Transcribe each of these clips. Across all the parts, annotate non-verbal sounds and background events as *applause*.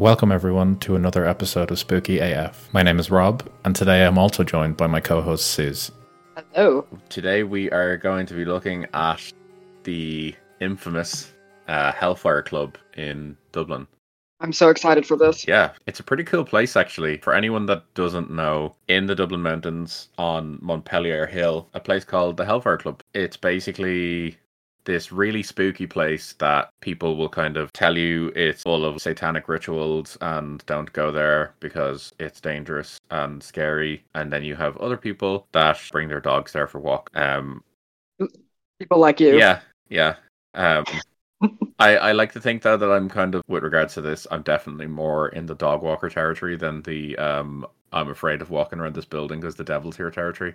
Welcome, everyone, to another episode of Spooky AF. My name is Rob, and today I'm also joined by my co host, Suze. Hello. Today we are going to be looking at the infamous uh, Hellfire Club in Dublin. I'm so excited for this. Yeah, it's a pretty cool place actually. For anyone that doesn't know, in the Dublin Mountains on Montpelier Hill, a place called the Hellfire Club. It's basically this really spooky place that people will kind of tell you it's full of satanic rituals and don't go there because it's dangerous and scary. And then you have other people that bring their dogs there for walk. Um, People like you. yeah, yeah. Um, I, I like to think though that I'm kind of with regards to this, I'm definitely more in the dog walker territory than the um I'm afraid of walking around this building because the devil's here territory.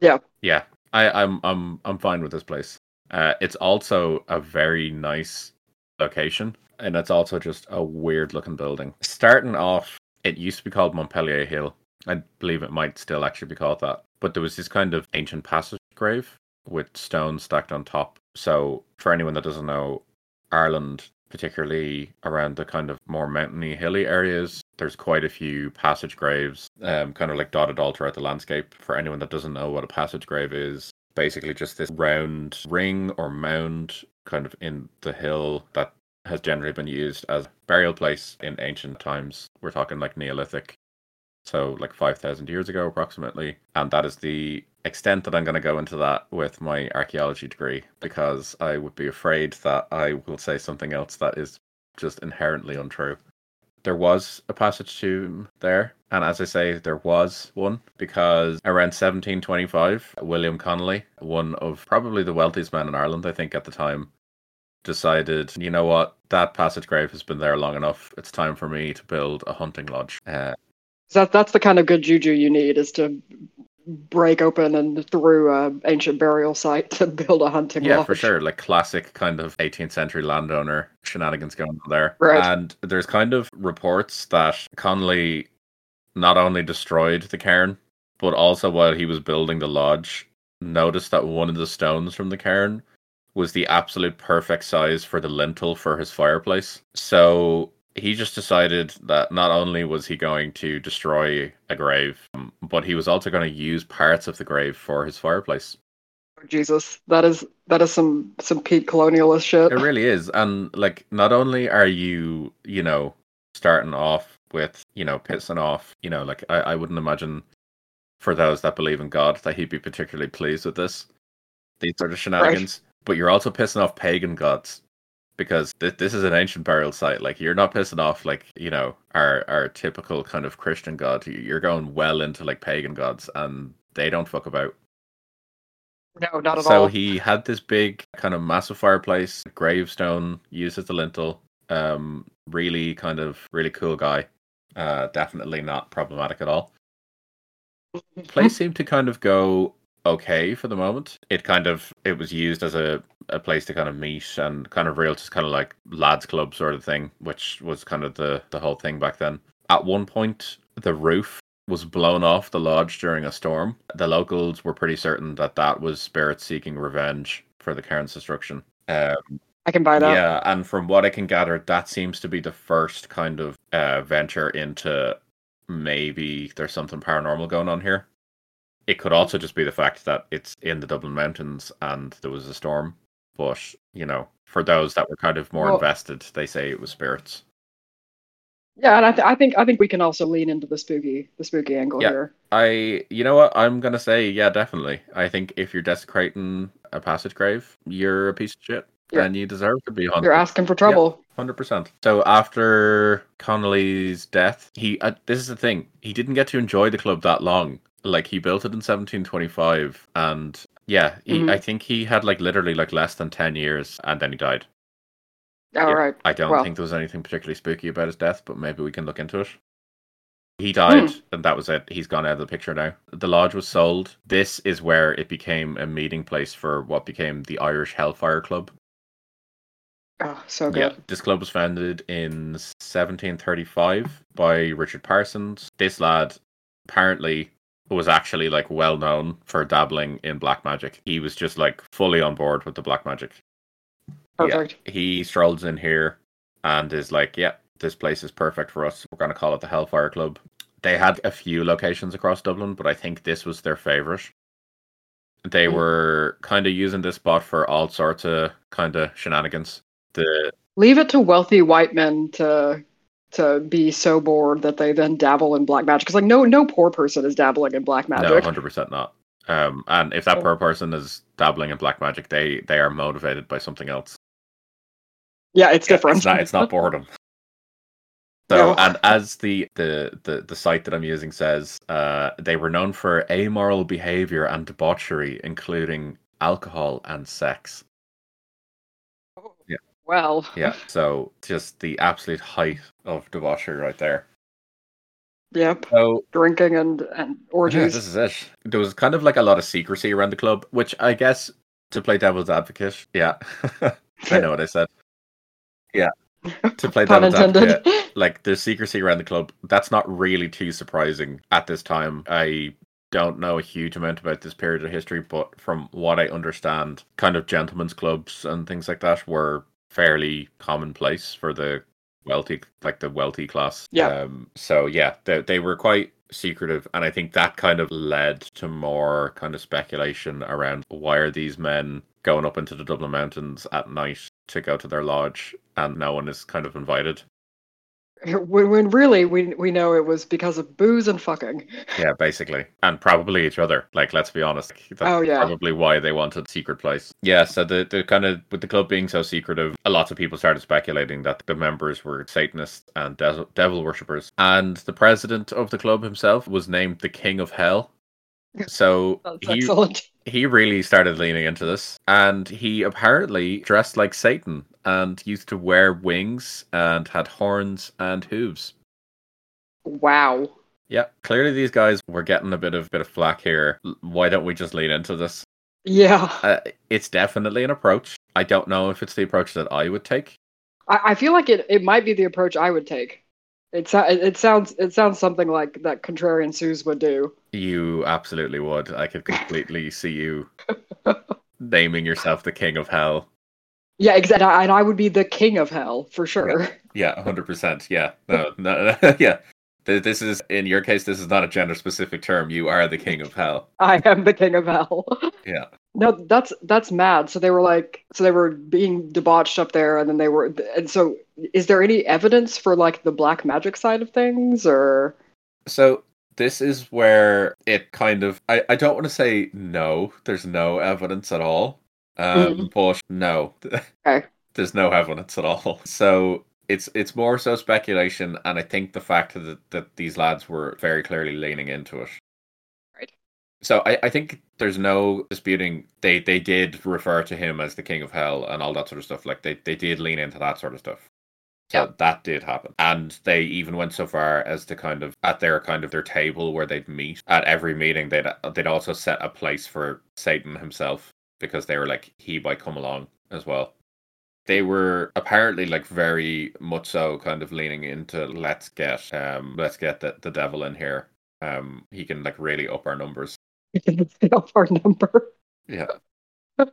Yeah. Yeah. I, I'm I'm I'm fine with this place. Uh it's also a very nice location and it's also just a weird looking building. Starting off, it used to be called Montpelier Hill. I believe it might still actually be called that. But there was this kind of ancient passage grave with stones stacked on top. So, for anyone that doesn't know, Ireland, particularly around the kind of more mountainy, hilly areas, there's quite a few passage graves, um, kind of like dotted all throughout the landscape. For anyone that doesn't know what a passage grave is, basically just this round ring or mound kind of in the hill that has generally been used as burial place in ancient times. We're talking like Neolithic so like 5000 years ago approximately and that is the extent that i'm going to go into that with my archaeology degree because i would be afraid that i will say something else that is just inherently untrue there was a passage tomb there and as i say there was one because around 1725 william connolly one of probably the wealthiest men in ireland i think at the time decided you know what that passage grave has been there long enough it's time for me to build a hunting lodge uh, That that's the kind of good juju you need is to break open and through an ancient burial site *laughs* to build a hunting Yeah, lodge. Yeah, for sure. Like classic kind of 18th century landowner shenanigans going on there. Right. And there's kind of reports that Connolly not only destroyed the cairn, but also while he was building the lodge, noticed that one of the stones from the cairn was the absolute perfect size for the lintel for his fireplace. So he just decided that not only was he going to destroy a grave, um, but he was also going to use parts of the grave for his fireplace. Oh, Jesus, that is that is some some peak colonialist shit. It really is. And like not only are you, you know, starting off with, you know, pissing off, you know, like I, I wouldn't imagine for those that believe in God that he'd be particularly pleased with this. These sort of shenanigans. But you're also pissing off pagan gods. Because th- this is an ancient burial site. Like you're not pissing off like, you know, our our typical kind of Christian god. You- You're going well into like pagan gods and they don't fuck about. No, not at so all. So he had this big kind of massive fireplace, gravestone used as the lintel. Um, really kind of really cool guy. Uh, definitely not problematic at all. Place seemed to kind of go okay for the moment. It kind of it was used as a a place to kind of meet and kind of real just kind of like lads club sort of thing, which was kind of the the whole thing back then. At one point, the roof was blown off the lodge during a storm. The locals were pretty certain that that was spirits seeking revenge for the cairn's destruction. Um, I can buy that. yeah, and from what I can gather, that seems to be the first kind of uh, venture into maybe there's something paranormal going on here. It could also just be the fact that it's in the Dublin Mountains and there was a storm. But, you know, for those that were kind of more Well- invested, they say it was spirits. Yeah, and I, th- I think I think we can also lean into the spooky the spooky angle Yeah. here. I, you know what? I'm going to say, yeah, definitely. I think if you're desecrating a passage grave, you're a piece of shit. Yeah. And you deserve to be hunted. You're asking for trouble. Hundred percent. So after Connolly's death, he uh, this is the thing. He didn't get to enjoy the club that long. Like he built it in 1725, and yeah, he, Mhm. I think he had like literally like less than ten years, and then he died. All Yeah. right. I don't Well. think there was anything particularly spooky about his death, but maybe we can look into it. He died, and that was it. He's gone out of the picture now. The lodge was sold. This is where it became a meeting place for what became the Irish Hellfire Club. Oh, so Yeah, good. this club was founded in 1735 by Richard Parsons. This lad apparently was actually like well known for dabbling in black magic. He was just like fully on board with the black magic. Yeah. Perfect. He strolls in here and is like, "Yeah, this place is perfect for us. We're going to call it the Hellfire Club. They had a few locations across Dublin, but I think this was their favorite. They Mm. were kind of using this spot for all sorts of kind of shenanigans. The Leave it to wealthy white men to to be so bored that they then dabble in black magic. Because like no no poor person is dabbling in black magic. no, hundred percent not. Um, and if that Oh. poor person is dabbling in black magic, they they are motivated by something else. yeah, it's Yeah, different. It's not, it's not *laughs* boredom. So, and as the, the, the, the site that I'm using says, uh, they were known for amoral behavior and debauchery, including alcohol and sex. Yeah. Well, Yeah. So, just the absolute height of debauchery right there. yep. So, Drinking and and oh, yeah, orgies. this is it. There was kind of like a lot of secrecy around the club, which I guess to play devil's advocate. Yeah. *laughs* I know what I said. Yeah. To play *laughs* Pun devil's intended. advocate. like the secrecy around the club that's not really too surprising at this time i don't know a huge amount about this period of history but from what i understand kind of gentlemen's clubs and things like that were fairly commonplace for the wealthy like the wealthy class Yeah. um so yeah they, they were quite secretive and i think that kind of led to more kind of speculation around why are these men going up into the dublin mountains at night to go to their lodge and no one is kind of invited when, when really we we know it was because of booze and fucking. Yeah, basically. And probably each other. Like, let's be honest. That's Oh, yeah. probably why they wanted secret place. Yeah, so the, the kind of with the club being so secretive, a lot of people started speculating that the members were Satanists and de- devil worshippers. And the president of the club himself was named the King of Hell. *laughs* So he excellent. he really started leaning into this and he apparently dressed like Satan and used to wear wings and had horns and hooves. Wow. Yeah, clearly these guys were getting a bit of bit of flack here. Why don't we just lean into this? Yeah. Uh, it's definitely an approach. I don't know if it's the approach that I would take. I, I feel like it, it might be the approach I would take. It, it, it sounds it sounds something like that contrarian Suze would do. You absolutely would. I could completely *laughs* see you naming yourself the king of hell. Yeah, exactly. And I would be the king of hell for sure. Yeah, hundred percent. Yeah, no, no, *laughs* yeah. This is in your case. This is not a gender specific term. You are the king of hell. *laughs* I am the king of hell. *laughs* Yeah. No, that's that's mad. So they were like, so they were being debauched up there, and then they were, and so is there any evidence for like the black magic side of things, or So this is where it kind of I, I don't want to say no, there's no evidence at all. Um but no. Okay. *laughs* There's no evidence at all. So it's it's more so speculation and I think the fact that that these lads were very clearly leaning into it. Right. So I, I think there's no disputing they they did refer to him as the king of hell and all that sort of stuff. Like they, they did lean into that sort of stuff. So Yeah. that did happen. And they even went so far as to kind of at their kind of their table where they'd meet. At every meeting they'd they'd also set a place for Satan himself because they were like he might come along as well. They were apparently like very much so kind of leaning into let's get um let's get the, the devil in here. Um he can like really up our numbers. He *laughs* can up our number? Yeah. *laughs*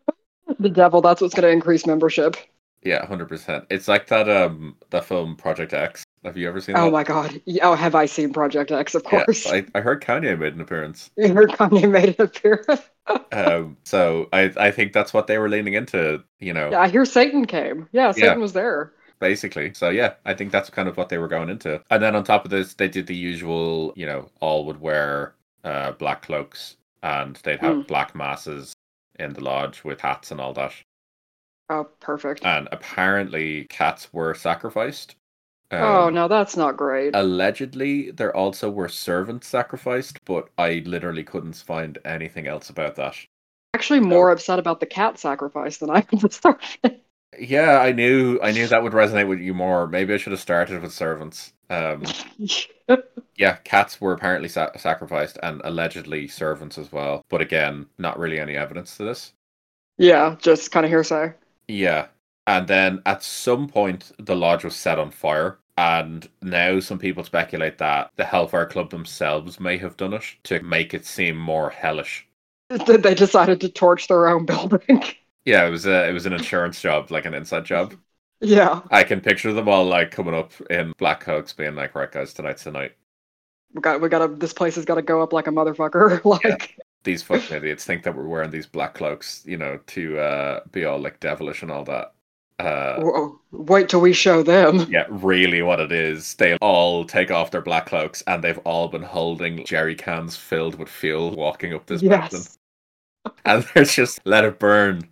The devil. That's what's going to increase membership. Yeah, hundred percent. It's like that um that film Project X. Have you ever seen Oh that? my god. Oh, have I seen Project X? Of Yeah, course. I, I heard Kanye made an appearance. *laughs* You heard Kanye made an appearance. Um, so I I think that's what they were leaning into, you know, Yeah, I hear Satan came. Yeah, Satan Yeah. was there. basically. So yeah, I think that's kind of what they were going into. And then on top of this, they did the usual, you know, all would wear uh, black cloaks and they'd have Mm. black masses in the lodge with hats and all that. Oh, perfect. And apparently, cats were sacrificed. Oh Um, no, that's not great. Allegedly, there also were servants sacrificed, but I literally couldn't find anything else about that. Actually, more upset about the cat sacrifice than I *laughs* starving. Yeah, I knew I knew that would resonate with you more. Maybe I should have started with servants. Um, *laughs* yeah, cats were apparently sa- sacrificed and allegedly servants as well. But again, not really any evidence to this. yeah, just kind of hearsay. Yeah. And then at some point, the lodge was set on fire. And now some people speculate that the Hellfire Club themselves may have done it to make it seem more hellish. *laughs* They decided to torch their own *laughs* building. Yeah, it was a, it was an insurance job, like an inside job. Yeah, I can picture them all like coming up in black coats, being like, "Right, guys, tonight's the night." we got we gotta. This place has got to go up like a motherfucker. *laughs* like, These fucking idiots think that we're wearing these black cloaks, you know, to uh, be all like devilish and all that. Uh, wait till we show them. *laughs* yeah, really, what it is, they all take off their black cloaks, and they've all been holding jerry cans filled with fuel, walking up this mountain, and *laughs* they're just let it burn.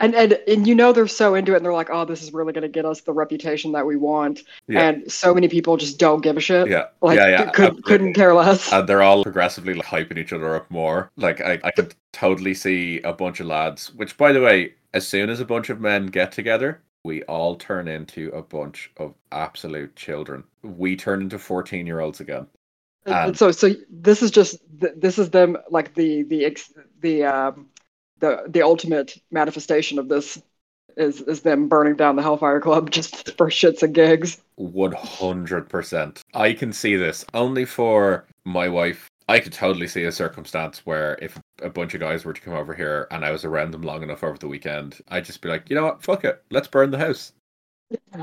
and and and you know they're so into it, and they're like, oh, this is really gonna get us the reputation that we want. Yeah. And so many people just don't give a shit. Yeah, Like, yeah, yeah, could, couldn't care less. and they're all progressively like, hyping each other up more. Like I, I could totally see a bunch of lads. Which, by the way, as soon as a bunch of men get together, we all turn into a bunch of absolute children. We turn into fourteen-year-olds again. And- Um, and so so this is just this is them like the the ex- the um the the ultimate manifestation of this is is them burning down the Hellfire Club *laughs* just for shits and gigs. One hundred percent. I can see this only for my wife. I could totally see a circumstance where if a bunch of guys were to come over here and I was around them long enough over the weekend, I'd just be like, you know what, fuck it, let's burn the house. *laughs*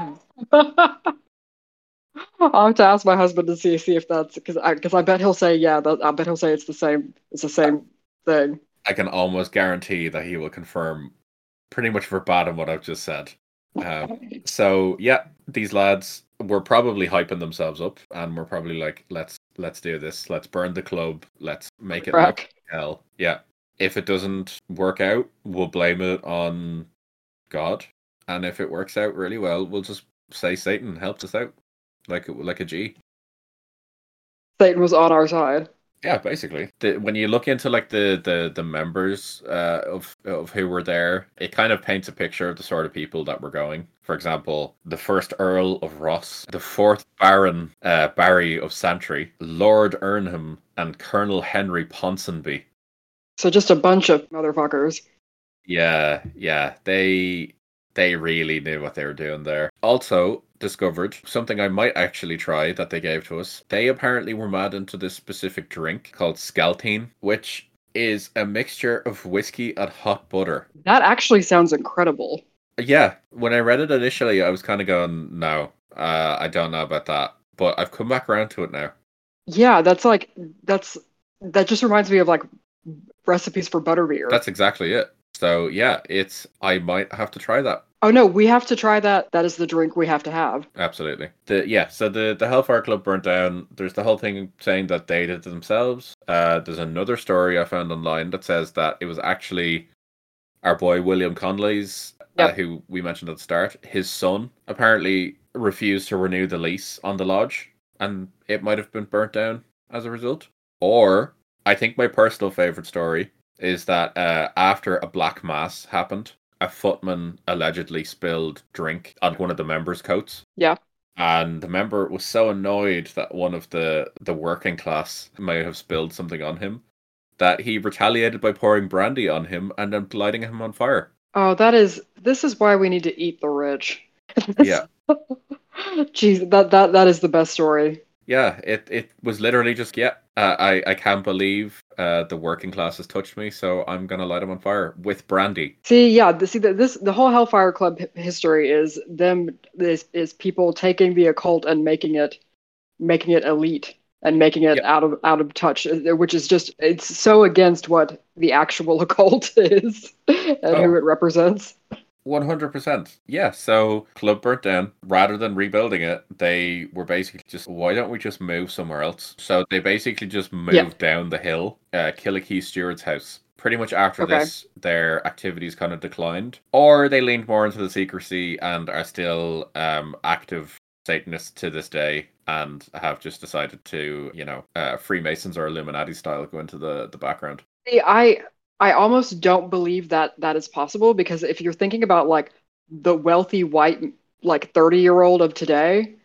I'll have to ask my husband to see see if that's because I because I bet he'll say yeah. That, I bet he'll say it's the same. It's the same thing. I can almost guarantee that he will confirm pretty much verbatim what I've just said. Um, so yeah, these lads were probably hyping themselves up, and we're probably like, let's let's do this. Let's burn the club. Let's make it look Crack. hell. Yeah. If it doesn't work out, we'll blame it on God, and if it works out really well, we'll just say Satan helped us out, like like a G. Satan was on our side. Yeah, basically. The, when you look into like the the the members uh, of of who were there, it kind of paints a picture of the sort of people that were going. For example, the first Earl of Rosse, the fourth Baron uh, Barry of Santry, Lord Irnham, and Colonel Henry Ponsonby. So just a bunch of motherfuckers. Yeah, yeah, they they really knew what they were doing there. Also discovered something I might actually try that they gave to us. They apparently were mad into this specific drink called Scaltheen, which is a mixture of whiskey and hot butter. That actually sounds incredible. Yeah, when I read it initially, I was kind of going, "No, uh, I don't know about that," but I've come back around to it now. Yeah, that's like that's that just reminds me of like recipes for butterbeer. That's exactly it. So yeah, it's I might have to try that. oh no, we have to try that. That is the drink we have to have. Absolutely. The yeah, so the the Hellfire Club burnt down. There's the whole thing saying that they did it themselves. Uh, there's another story I found online that says that it was actually our boy William Connolly's, uh, who we mentioned at the start. His son apparently refused to renew the lease on the lodge, and it might have been burnt down as a result. Or I think my personal favorite story is that uh, after a black mass happened, a footman allegedly spilled drink on one of the members' coats. Yeah. And the member was so annoyed that one of the the working class may have spilled something on him that he retaliated by pouring brandy on him and then lighting him on fire. Oh, that is this is why we need to eat the rich. *laughs* Yeah. Jeez, that that that is the best story. Yeah, it, it was literally just yeah. Uh, I I can't believe uh, the working class has touched me, so I'm gonna light them on fire with brandy. See, yeah, the, see, the, this the whole Hellfire Club history is them is is people taking the occult and making it making it elite and making it Yeah. out of out of touch, uh, which is just it's so against what the actual *laughs* occult is and Oh. who it represents. One hundred percent. Yeah. So club burnt down. Rather than rebuilding it, they were basically just, why don't we just move somewhere else? So they basically just moved Yeah. down the hill, uh, Killakee Steward's house. Pretty much after Okay. this, their activities kind of declined, or they leaned more into the secrecy and are still um, active Satanists to this day, and have just decided to, you know, uh, Freemasons or Illuminati style go into the the background. See, I I almost don't believe that that is possible because if you're thinking about like the wealthy white like 30 year old of today,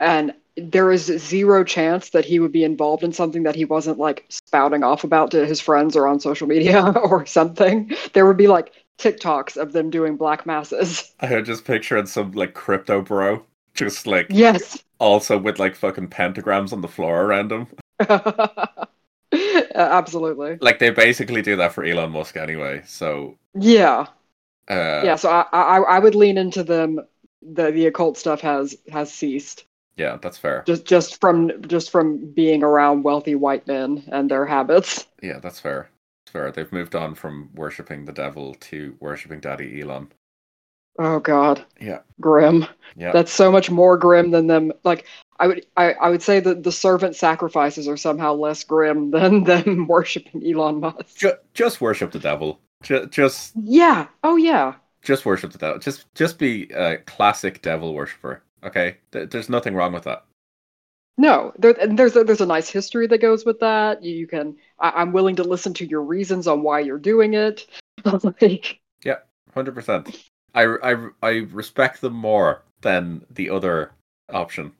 and there is zero chance that he would be involved in something that he wasn't like spouting off about to his friends or on social media *laughs* or something. There would be like TikToks of them doing black masses. I just picturing some like crypto bro, just like Yes. also with like fucking pentagrams on the floor around him. *laughs* *laughs* Absolutely. Like they basically do that for Elon Musk anyway. So Yeah. uh, Yeah. So I, I I would lean into them the the occult stuff has has ceased. Yeah, that's fair. Just just from just from being around wealthy white men and their habits. Yeah, that's fair. It's fair. They've moved on from worshipping the devil to worshipping Daddy Elon. Oh God, Yeah, grim. yeah. That's so much more grim than them. Like I would I, I would say that the servant sacrifices are somehow less grim *laughs* than them worshiping Elon Musk. Ju- just worship the devil. Ju- just Yeah. Oh yeah. just worship the devil. Just just be a classic devil worshiper. Okay, Th- there's nothing wrong with that. No, there, and there's a, there's a nice history that goes with that. You, you can. I, I'm willing to listen to your reasons on why you're doing it. *laughs* like, Yeah. Hundred percent. I I I respect them more than the other option.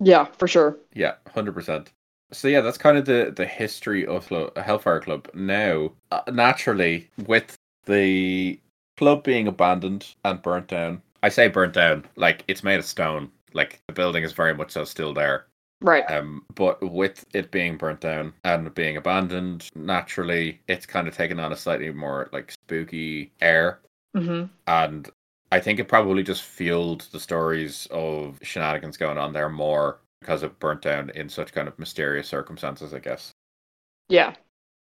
yeah, for sure. Yeah, hundred percent. So yeah, that's kind of the the history of Lo- Hellfire Club. Now, uh, naturally, with the club being abandoned and burnt down, I say burnt down like it's made of stone. Like the building is very much so still there. Right. Um, but with it being burnt down and being abandoned, naturally, it's kind of taken on a slightly more like spooky air hmm and I think it probably just fueled the stories of shenanigans going on there more because it burnt down in such kind of mysterious circumstances, I guess. Yeah.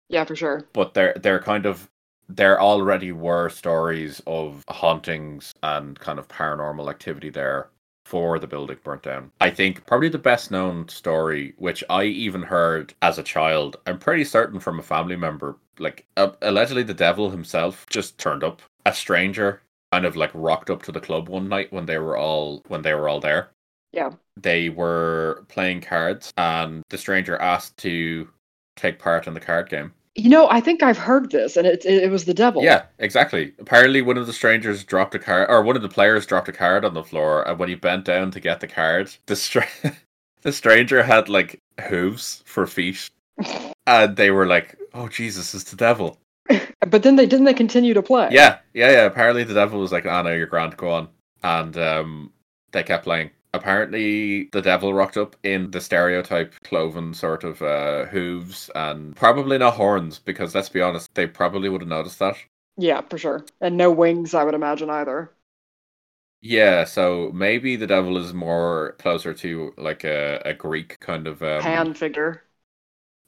Yeah, for sure. But there, there kind of, there already were stories of hauntings and kind of paranormal activity there for the building burnt down. I think probably the best known story, which I even heard as a child, I'm pretty certain from a family member, like uh, allegedly the devil himself just turned up. A stranger kind of like rocked up to the club one night when they were all when they were all there. Yeah. They were playing cards and the stranger asked to take part in the card game. You know, I think I've heard this, and it it, it was the devil. Yeah, exactly. Apparently, one of the strangers dropped a card, or one of the players dropped a card on the floor, and when he bent down to get the card, the stra- *laughs* the stranger had like hooves for feet, *laughs* and they were like, "Oh Jesus, it's the devil." *laughs* But then they didn't they continue to play. Yeah, yeah, yeah. Apparently, the devil was like, "Oh no, you're grand, go on," and um, they kept playing. Apparently, the devil rocked up in the stereotype cloven sort of uh, hooves and probably not horns, because let's be honest, they probably would have noticed that. Yeah, for sure. And no wings, I would imagine either. Yeah, so maybe the devil is more closer to like a, a Greek kind of um, Pan figure.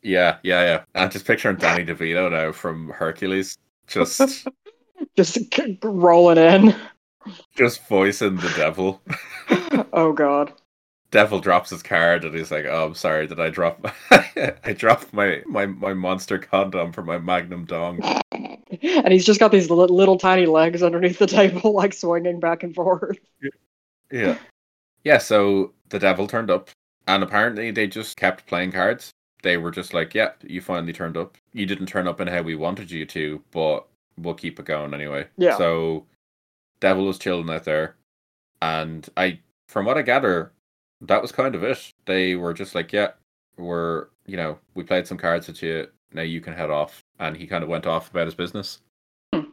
Yeah, yeah, yeah. I'm just picturing Danny DeVito now from Hercules, just *laughs* Just rolling in. just voicing the devil. *laughs* oh god. Devil drops his card and he's like, "Oh, I'm sorry, did I drop? *laughs* I dropped my my my monster condom for my Magnum dong." And he's just got these li- little tiny legs underneath the table, like swinging back and forth. Yeah, yeah. So the devil turned up, and apparently they just kept playing cards. They were just like, "Yeah, you finally turned up. You didn't turn up in how we wanted you to, but we'll keep it going anyway." Yeah. So, devil was chilling out there, and I, from what I gather, that was kind of it. They were just like, "Yeah, we're you know we played some cards with you. Now you can head off." And he kind of went off about his business, Hmm.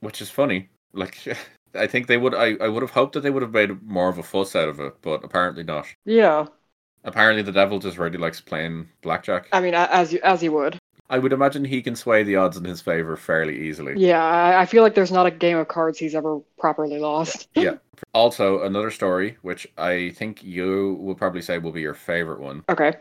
which is funny. Like. *laughs* I think they would. I, I would have hoped that they would have made more of a fuss out of it, but apparently not. Yeah. Apparently, the devil just really likes playing blackjack. I mean, as you as you would. I would imagine he can sway the odds in his favor fairly easily. Yeah, I, I feel like there's not a game of cards he's ever properly lost. *laughs* Yeah. Also, another story, which I think you will probably say will be your favorite one. Okay.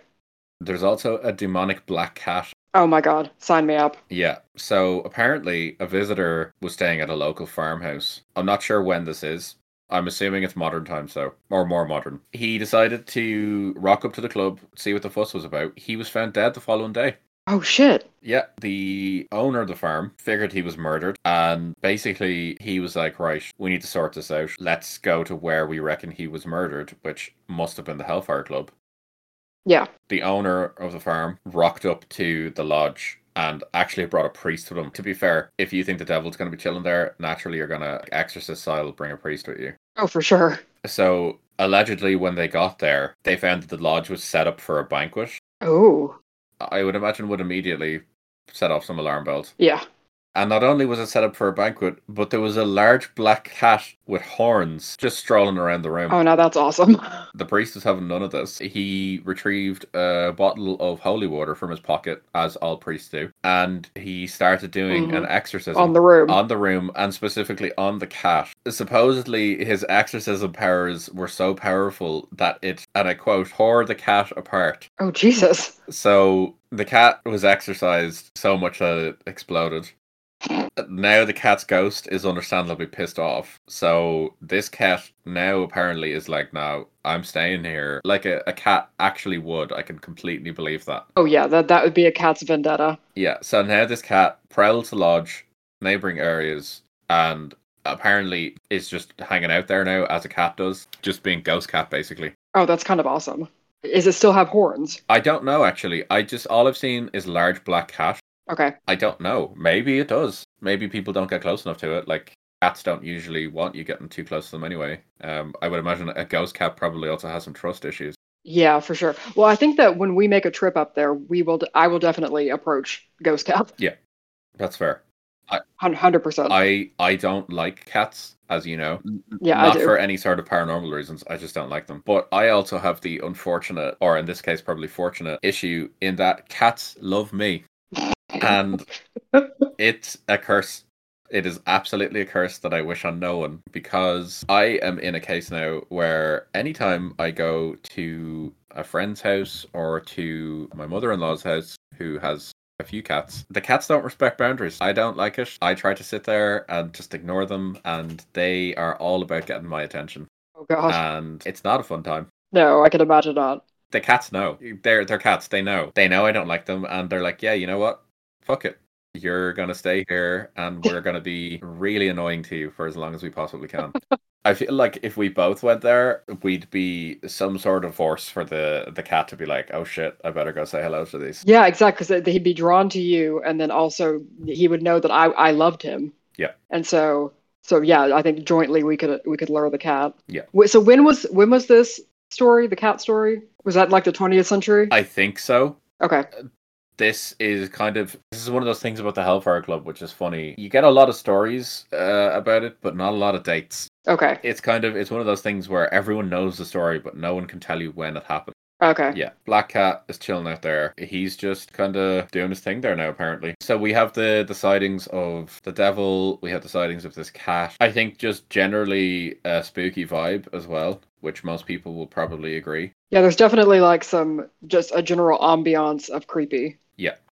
There's also a demonic black cat. Oh my god, sign me up. Yeah. So apparently, a visitor was staying at a local farmhouse. I'm not sure when this is. I'm assuming it's modern times, though, or more modern. He decided to rock up to the club, see what the fuss was about. He was found dead the following day. Oh shit. Yeah, the owner of the farm figured he was murdered, and basically he was like, "Right, we need to sort this out. Let's go to where we reckon he was murdered, which must have been the Hellfire Club." Yeah. The owner of the farm rocked up to the lodge and actually brought a priest with him. To be fair, if you think the devil's going to be chilling there, naturally you're going to exorcist style bring a priest with you. Oh for sure. So allegedly, when they got there, they found that the lodge was set up for a banquet. Oh. I would imagine would immediately set off some alarm bells. Yeah. And not only was it set up for a banquet, but there was a large black cat with horns just strolling around the room. Oh, now that's awesome. *laughs* The priest was having none of this. He retrieved a bottle of holy water from his pocket, as all priests do, and he started doing Mhm. an exorcism On the room. on the room and specifically on the cat. Supposedly, his exorcism powers were so powerful that it, and I quote, tore the cat apart. Oh, Jesus. So the cat was exorcised so much that it exploded. Now the cat's ghost is understandably pissed off. So this cat now apparently is like, no, I'm staying here. Like a, a cat actually would. I can completely believe that. Oh, yeah, that, that would be a cat's vendetta. Yeah, so now this cat prowls the lodge, neighboring areas, and apparently is just hanging out there now as a cat does, just being ghost cat basically. Oh, that's kind of awesome. Is it still have horns? I don't know actually. I just all I've seen is large black cat. Okay. I don't know. Maybe it does. Maybe people don't get close enough to it. Like cats don't usually want you getting too close to them anyway. Um, I would imagine a ghost cat probably also has some trust issues. Yeah, for sure. Well, I think that when we make a trip up there, we will. I will definitely approach Ghost Cat. Yeah, that's fair. Hundred percent. I I don't like cats, as you know. Yeah, I not do. for any sort of paranormal reasons. I just don't like them. But I also have the unfortunate, or in this case, probably fortunate issue in that cats love me, and it's a curse. It is absolutely a curse that I wish on no one because I am in a case now where anytime I go to a friend's house or to my mother in law's house who has a few cats, the cats don't respect boundaries. I don't like it. I try to sit there and just ignore them, and they are all about getting my attention. oh God. And it's not a fun time. no, I can imagine not. The cats know. They're they're cats. They know. They know I don't like them, and they're like, yeah, you know what? Fuck it. You're gonna stay here, and we're gonna be really annoying to you for as long as we possibly can. I feel like if we both went there, we'd be some sort of force for the the cat to be like, oh shit, I better go say hello to these. Yeah, exactly. Because he'd be drawn to you, and then also he would know that I I loved him. Yeah. And so so yeah, I think jointly we could we could lure the cat. Yeah. So when was when was this story? The cat story was that like the 20th century? I think so. okay. Uh, this is kind of this is one of those things about the Hellfire Club, which is funny. You get a lot of stories uh, about it, but not a lot of dates. Okay. It's kind of it's one of those things where everyone knows the story, but no one can tell you when it happened. Okay. Yeah, Black Cat is chilling out there. He's just kind of doing his thing there now, apparently. So we have the the sightings of the devil. We have the sightings of this cat. I think just generally a spooky vibe as well, which most people will probably agree. Yeah, there's definitely like some just a general ambiance of creepy.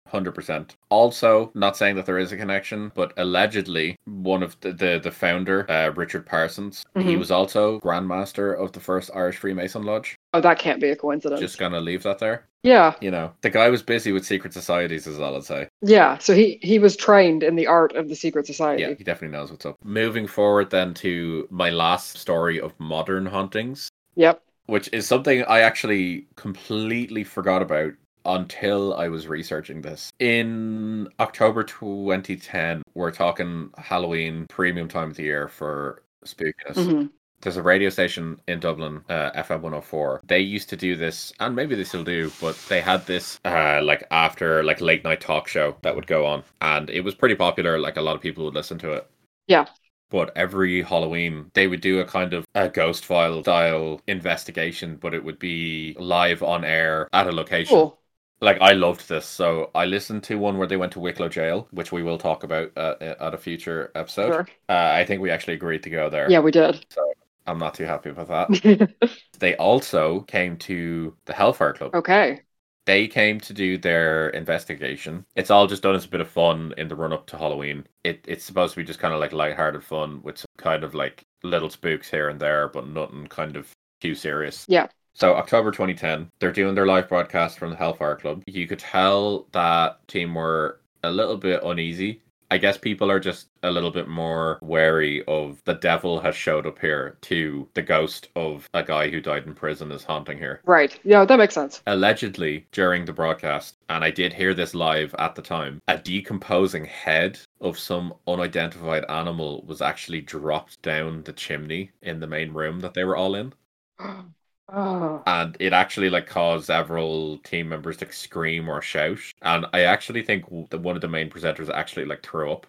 Hundred percent. Also, not saying that there is a connection, but allegedly, one of the the, the founder, uh, Richard Parsons, he Mhm. was also Grandmaster of the first Irish Freemason Lodge. Oh, that can't be a coincidence. Just gonna leave that there. Yeah. You know, the guy was busy with secret societies, is all I'd say. Yeah. So he he was trained in the art of the secret society. Yeah, he definitely knows what's up. Moving forward, then to my last story of modern hauntings, Yep. which is something I actually completely forgot about until I was researching this. In October 2010, we're talking Halloween premium time of the year for spookiness. hmm There's a radio station in Dublin, uh, FM 104. They used to do this, and maybe they still do, but they had this uh, like after like late night talk show that would go on, and it was pretty popular. Like a lot of people would listen to it. Yeah. But every Halloween, they would do a kind of a ghost file style investigation, but it would be live on air at a location. Cool. Like I loved this, so I listened to one where they went to Wicklow Jail, which we will talk about uh, at a future episode. Sure. Uh, I think we actually agreed to go there. Yeah, we did. So I'm not too happy about that. *laughs* they also came to the Hellfire Club. okay. They came to do their investigation. It's all just done as a bit of fun in the run up to Halloween. It it's supposed to be just kind of like lighthearted fun with some kind of like little spooks here and there, but nothing kind of too serious. Yeah. So October 2010, they're doing their live broadcast from the Hellfire Club. You could tell that team were a little bit uneasy. I guess people are just a little bit more wary of the devil has showed up here to the ghost of a guy who died in prison is haunting here. Right. Yeah, that makes sense. Allegedly, during the broadcast, and I did hear this live at the time, a decomposing head of some unidentified animal was actually dropped down the chimney in the main room that they were all in. *gasps* *gasps* Oh. and it actually like caused several team members to scream or shout and i actually think that one of the main presenters actually like threw up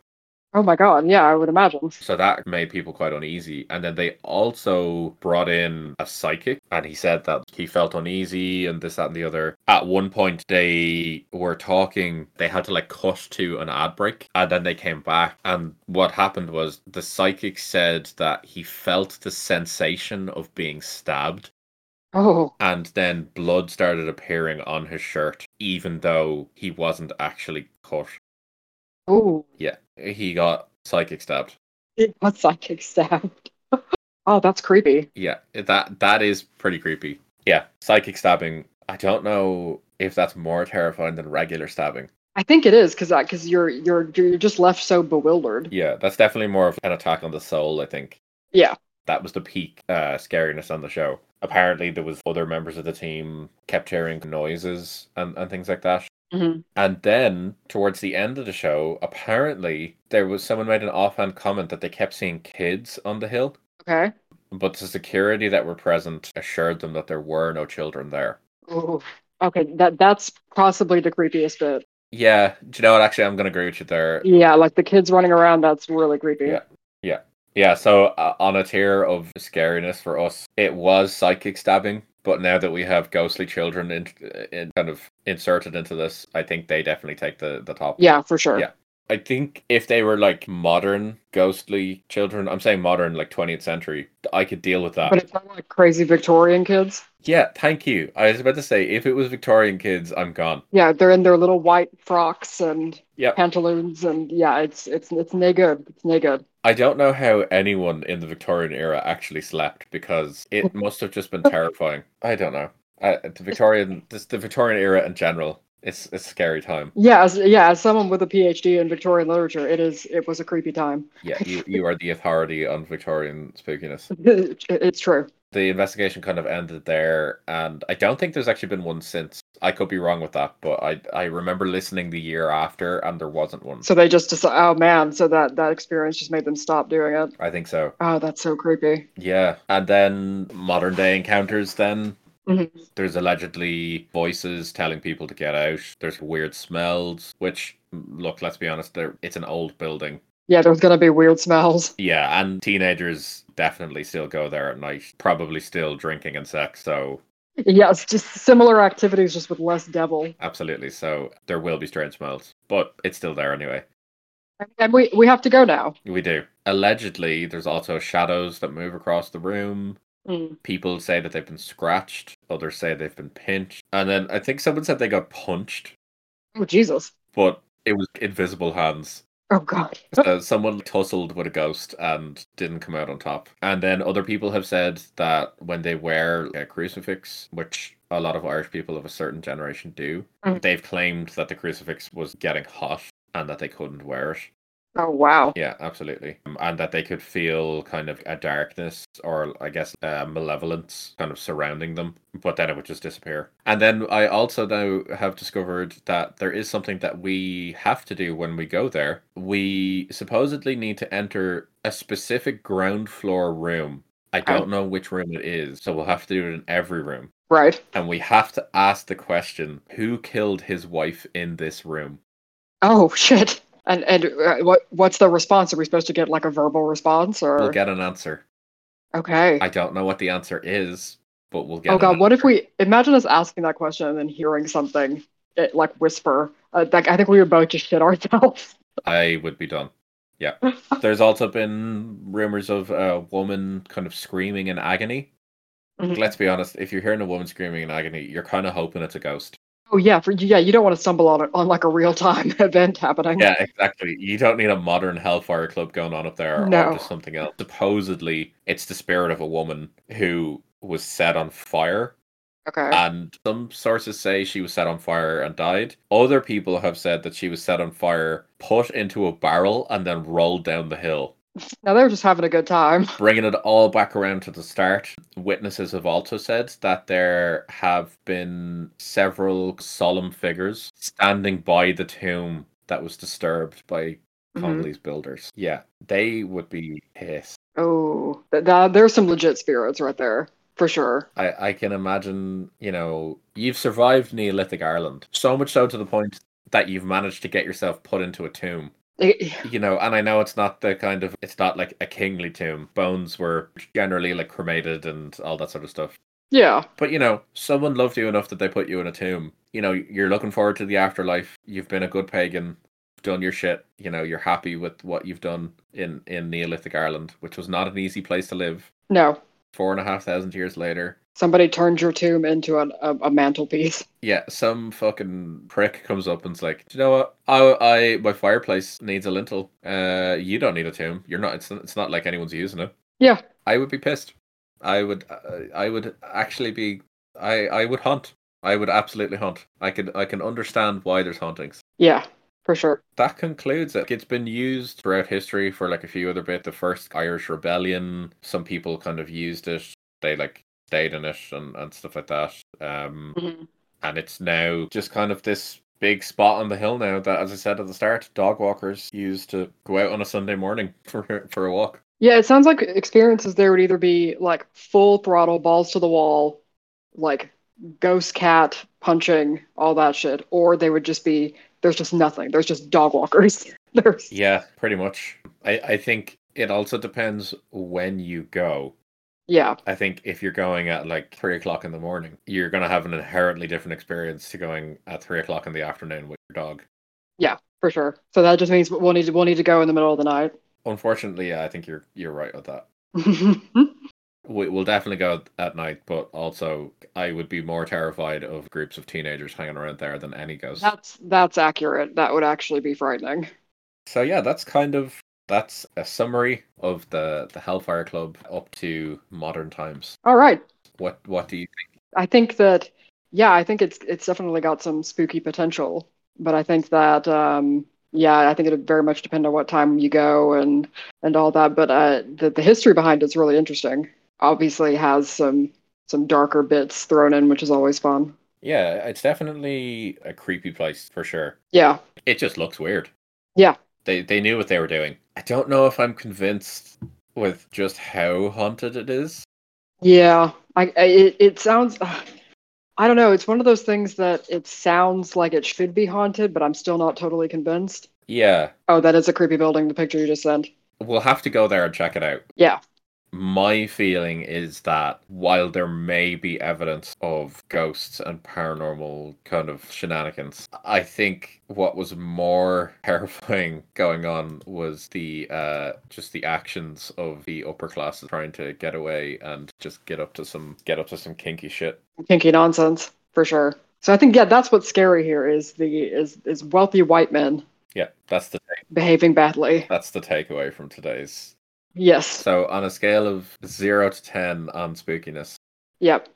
Oh my god, yeah, I would imagine. So that made people quite uneasy. And then they also brought in a psychic, and he said that he felt uneasy and this, that, and the other. At one point, they were talking, they had to like cut to an ad break, and then they came back. And what happened was the psychic said that he felt the sensation of being stabbed. Oh, And then blood started appearing on his shirt, even though he wasn't actually cut. oh, Yeah, he got psychic stabbed. it got psychic stabbed. *laughs* oh, that's creepy. Yeah, that that is pretty creepy. Yeah, psychic stabbing. I don't know if that's more terrifying than regular stabbing. I think it is because because you're you're you're just left so bewildered. Yeah, that's definitely more of an attack on the soul. I think Yeah. that was the peak uh, scariness on the show. Apparently, there was other members of the team kept hearing noises and, and things like that. Mhm. And then towards the end of the show, apparently there was someone made an offhand comment that they kept seeing kids on the hill, Okay. but the security that were present assured them that there were no children there. Ooh. Okay, that that's possibly the creepiest bit. Yeah, do you know what? Actually, I'm going to agree with you there. Yeah, like the kids running around. That's really creepy. Yeah. Yeah, so uh, on a tier of scariness for us, it was psychic stabbing. But now that we have ghostly children in, in kind of inserted into this, I think they definitely take the, the top. Yeah, for sure. Yeah. I think if they were like modern ghostly children, I'm saying modern, like 20th century, I could deal with that. But it's not like crazy Victorian kids. yeah, thank you. I was about to say, if it was Victorian kids, I'm gone. Yeah, they're in their little white frocks and Yep. pantaloons, and yeah, it's it's it's no good. It's no good. I don't know how anyone in the Victorian era actually slept because it *laughs* must have just been terrifying. I don't know. Uh, the Victorian, this, the Victorian era in general, it's it's a scary time. Yeah, as yeah, as someone with a PhD in Victorian literature, it is it was a creepy time. Yeah, you, *laughs* you are the authority on Victorian spookiness. *laughs* it's true. The investigation kind of ended there, and I don't think there's actually been one since. I could be wrong with that, but I I remember listening the year after, and there wasn't one. So they just decided, oh man, so that that experience just made them stop doing it. I think so. Oh, that's so creepy. Yeah, and then modern day encounters. Then Mhm. there's allegedly voices telling people to get out. There's weird smells, which look, let's be honest, it's an old building. Yeah, there's gonna be weird smells. *laughs* Yeah, and teenagers definitely still go there at night. Probably still drinking and sex. So It's just similar activities, just with less devil. absolutely. So there will be strange smells, but it's still there anyway. And we we have to go now. We do. Allegedly, there's also shadows that move across the room. Mm. People say that they've been scratched. Others say they've been pinched. And then I think someone said they got punched, Oh Jesus. but it was invisible hands. Oh God. So someone tussled with a ghost and didn't come out on top. And then other people have said that when they wear a crucifix, which a lot of Irish people of a certain generation do, Mm. they've claimed that the crucifix was getting hot and that they couldn't wear it. Oh wow. Yeah, absolutely. Um, And that they could feel kind of a darkness or I guess malevolence kind of surrounding them, but then it would just disappear. And then I also now have discovered that there is something that we have to do when we go there. We supposedly need to enter a specific ground floor room. I don't know which room it is, so we'll have to do it in every room. Right. And we have to ask the question who killed his wife in this room? Oh *laughs* shit. And and uh, what what's the response? Are we supposed to get like a verbal response or? We'll get an answer. okay. I don't know what the answer is, but we'll get. oh god, what if we imagine us asking that question and then hearing something it, like whisper? Uh, like I think we would both just shit ourselves. I would be done. Yeah. *laughs* There's also been rumors of a woman kind of screaming in agony. Mhm. Let's be honest, if you're hearing a woman screaming in agony, you're kind of hoping it's a ghost. Oh yeah, for yeah, you don't want to stumble on it on like a real time *laughs* event happening. Yeah, exactly. You don't need a modern Hellfire Club going on up there or No. just something else. Supposedly, it's the spirit of a woman who was set on fire Okay. and some sources say she was set on fire and died. Other people have said that she was set on fire, put into a barrel, and then rolled down the hill. Now they're just having a good time. *laughs* Bringing it all back around to the start, witnesses have also said that there have been several solemn figures standing by the tomb that was disturbed by Mhm. Builders. Yeah, they would be pissed. Oh, th- th- there's some legit spirits right there for sure. I, I can imagine, you know, you've survived Neolithic Ireland. So much so to the point that you've managed to get yourself put into a tomb. *laughs* You know, and I know it's not the kind of it's not like a kingly tomb. Bones were generally like cremated and all that sort of stuff. yeah, But you know, someone loved you enough that they put you in a tomb. You know, you're looking forward to the afterlife. You've been a good pagan, done your shit. You know, you're happy with what you've done in in Neolithic Ireland, which was not an easy place to live. no. Four and a half thousand years later, Somebody turned your tomb into an, a, a mantelpiece. *laughs* yeah, some fucking prick comes up and's like, Do you know what? I, I my fireplace needs a lintel. Uh, you don't need a tomb. You're not. It's it's not like anyone's using it. Yeah. I would be pissed. I would. Uh, I would actually be. I I would hunt. I would absolutely hunt. I could. I can understand why there's hauntings. Yeah, for sure. That concludes it. It's been used throughout history for like a few other bit. The first Irish rebellion. Some people kind of used it. They like stayed in it and, and stuff like that. Um, Mhm. and it's now just kind of this big spot on the hill now that, as I said at the start, dog walkers use to go out on a Sunday morning *laughs* for for a walk. Yeah, it sounds like experiences there would either be like full throttle, balls to the wall, like ghost cat punching, all that shit, or they would just be there's just nothing. There's just dog walkers. *laughs* There's Yeah, pretty much. I I think it also depends when you go. Yeah, I think if you're going at like three o'clock in the morning, you're gonna have an inherently different experience to going at three o'clock in the afternoon with your dog. Yeah, for sure. So that just means we'll need to we'll need to go in the middle of the night. Unfortunately, yeah, I think you're you're right with that. *laughs* We, we'll definitely go at night, but also I would be more terrified of groups of teenagers hanging around there than any ghost. that's that's accurate. That would actually be frightening. So yeah, that's kind of that's a summary of the the Hellfire Club up to modern times. All right. What what do you think? I think that yeah, I think it's it's definitely got some spooky potential, but I think that um yeah, I think it would very much depend on what time you go and and all that, but uh the the history behind it's really interesting. Obviously has some some darker bits thrown in, which is always fun. Yeah, it's definitely a creepy place for sure. Yeah. It just looks weird. Yeah. They they knew what they were doing. I don't know if I'm convinced with just how haunted it is. Yeah. I, I it, it sounds uh, I don't know, it's one of those things that it sounds like it should be haunted, but I'm still not totally convinced. Yeah, Oh, that is a creepy building, the picture you just sent. we'll have to go there and check it out. Yeah. My feeling is that while there may be evidence of ghosts and paranormal kind of shenanigans, I think what was more *laughs* terrifying going on was the uh just the actions of the upper classes trying to get away and just get up to some get up to some kinky shit. kinky nonsense for sure. So I think yeah, that's what's scary here is the is is wealthy white men Yeah, that's the take, behaving badly. that's the takeaway from today's. Yes. So on a scale of 0 to 10 on spookiness, Yep.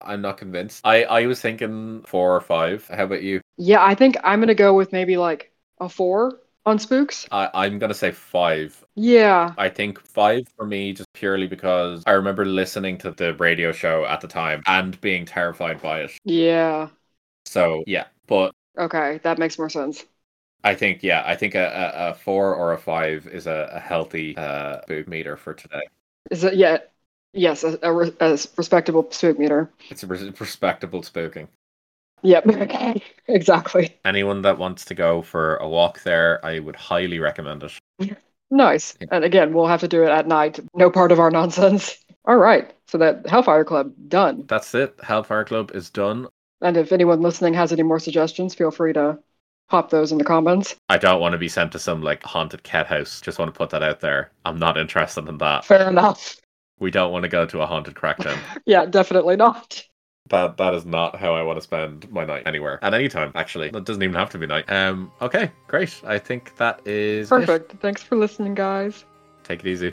I'm not convinced. I I was thinking 4 or 5. How about you? Yeah, I think I'm gonna go with maybe like a four on spooks. I, I'm gonna say five. Yeah. I think five for me, just purely because I remember listening to the radio show at the time and being terrified by it. Yeah. So yeah, but Okay, that makes more sense. I think yeah, I think a, a, a four or a five is a, a healthy uh, spook meter for today. Is it yeah? Yes, a, a, re- a respectable spook meter. It's a res- respectable spooking. Yep. Okay. *laughs* exactly. Anyone that wants to go for a walk there, I would highly recommend it. *laughs* Nice. Yeah. And again, we'll have to do it at night. No part of our nonsense. *laughs* All right. So that Hellfire Club done. That's it. Hellfire Club is done. And if anyone listening has any more suggestions, feel free to pop those in the comments. I don't want to be sent to some like haunted cat house. Just want to put that out there. I'm not interested in that. Fair enough. We don't want to go to a haunted crackdown. *laughs* Yeah, definitely not. that that is not how I want to spend my night anywhere at any time. Actually, it doesn't even have to be night. Um. Okay, great. I think that is it. Perfect. Thanks for listening, guys. Take it easy.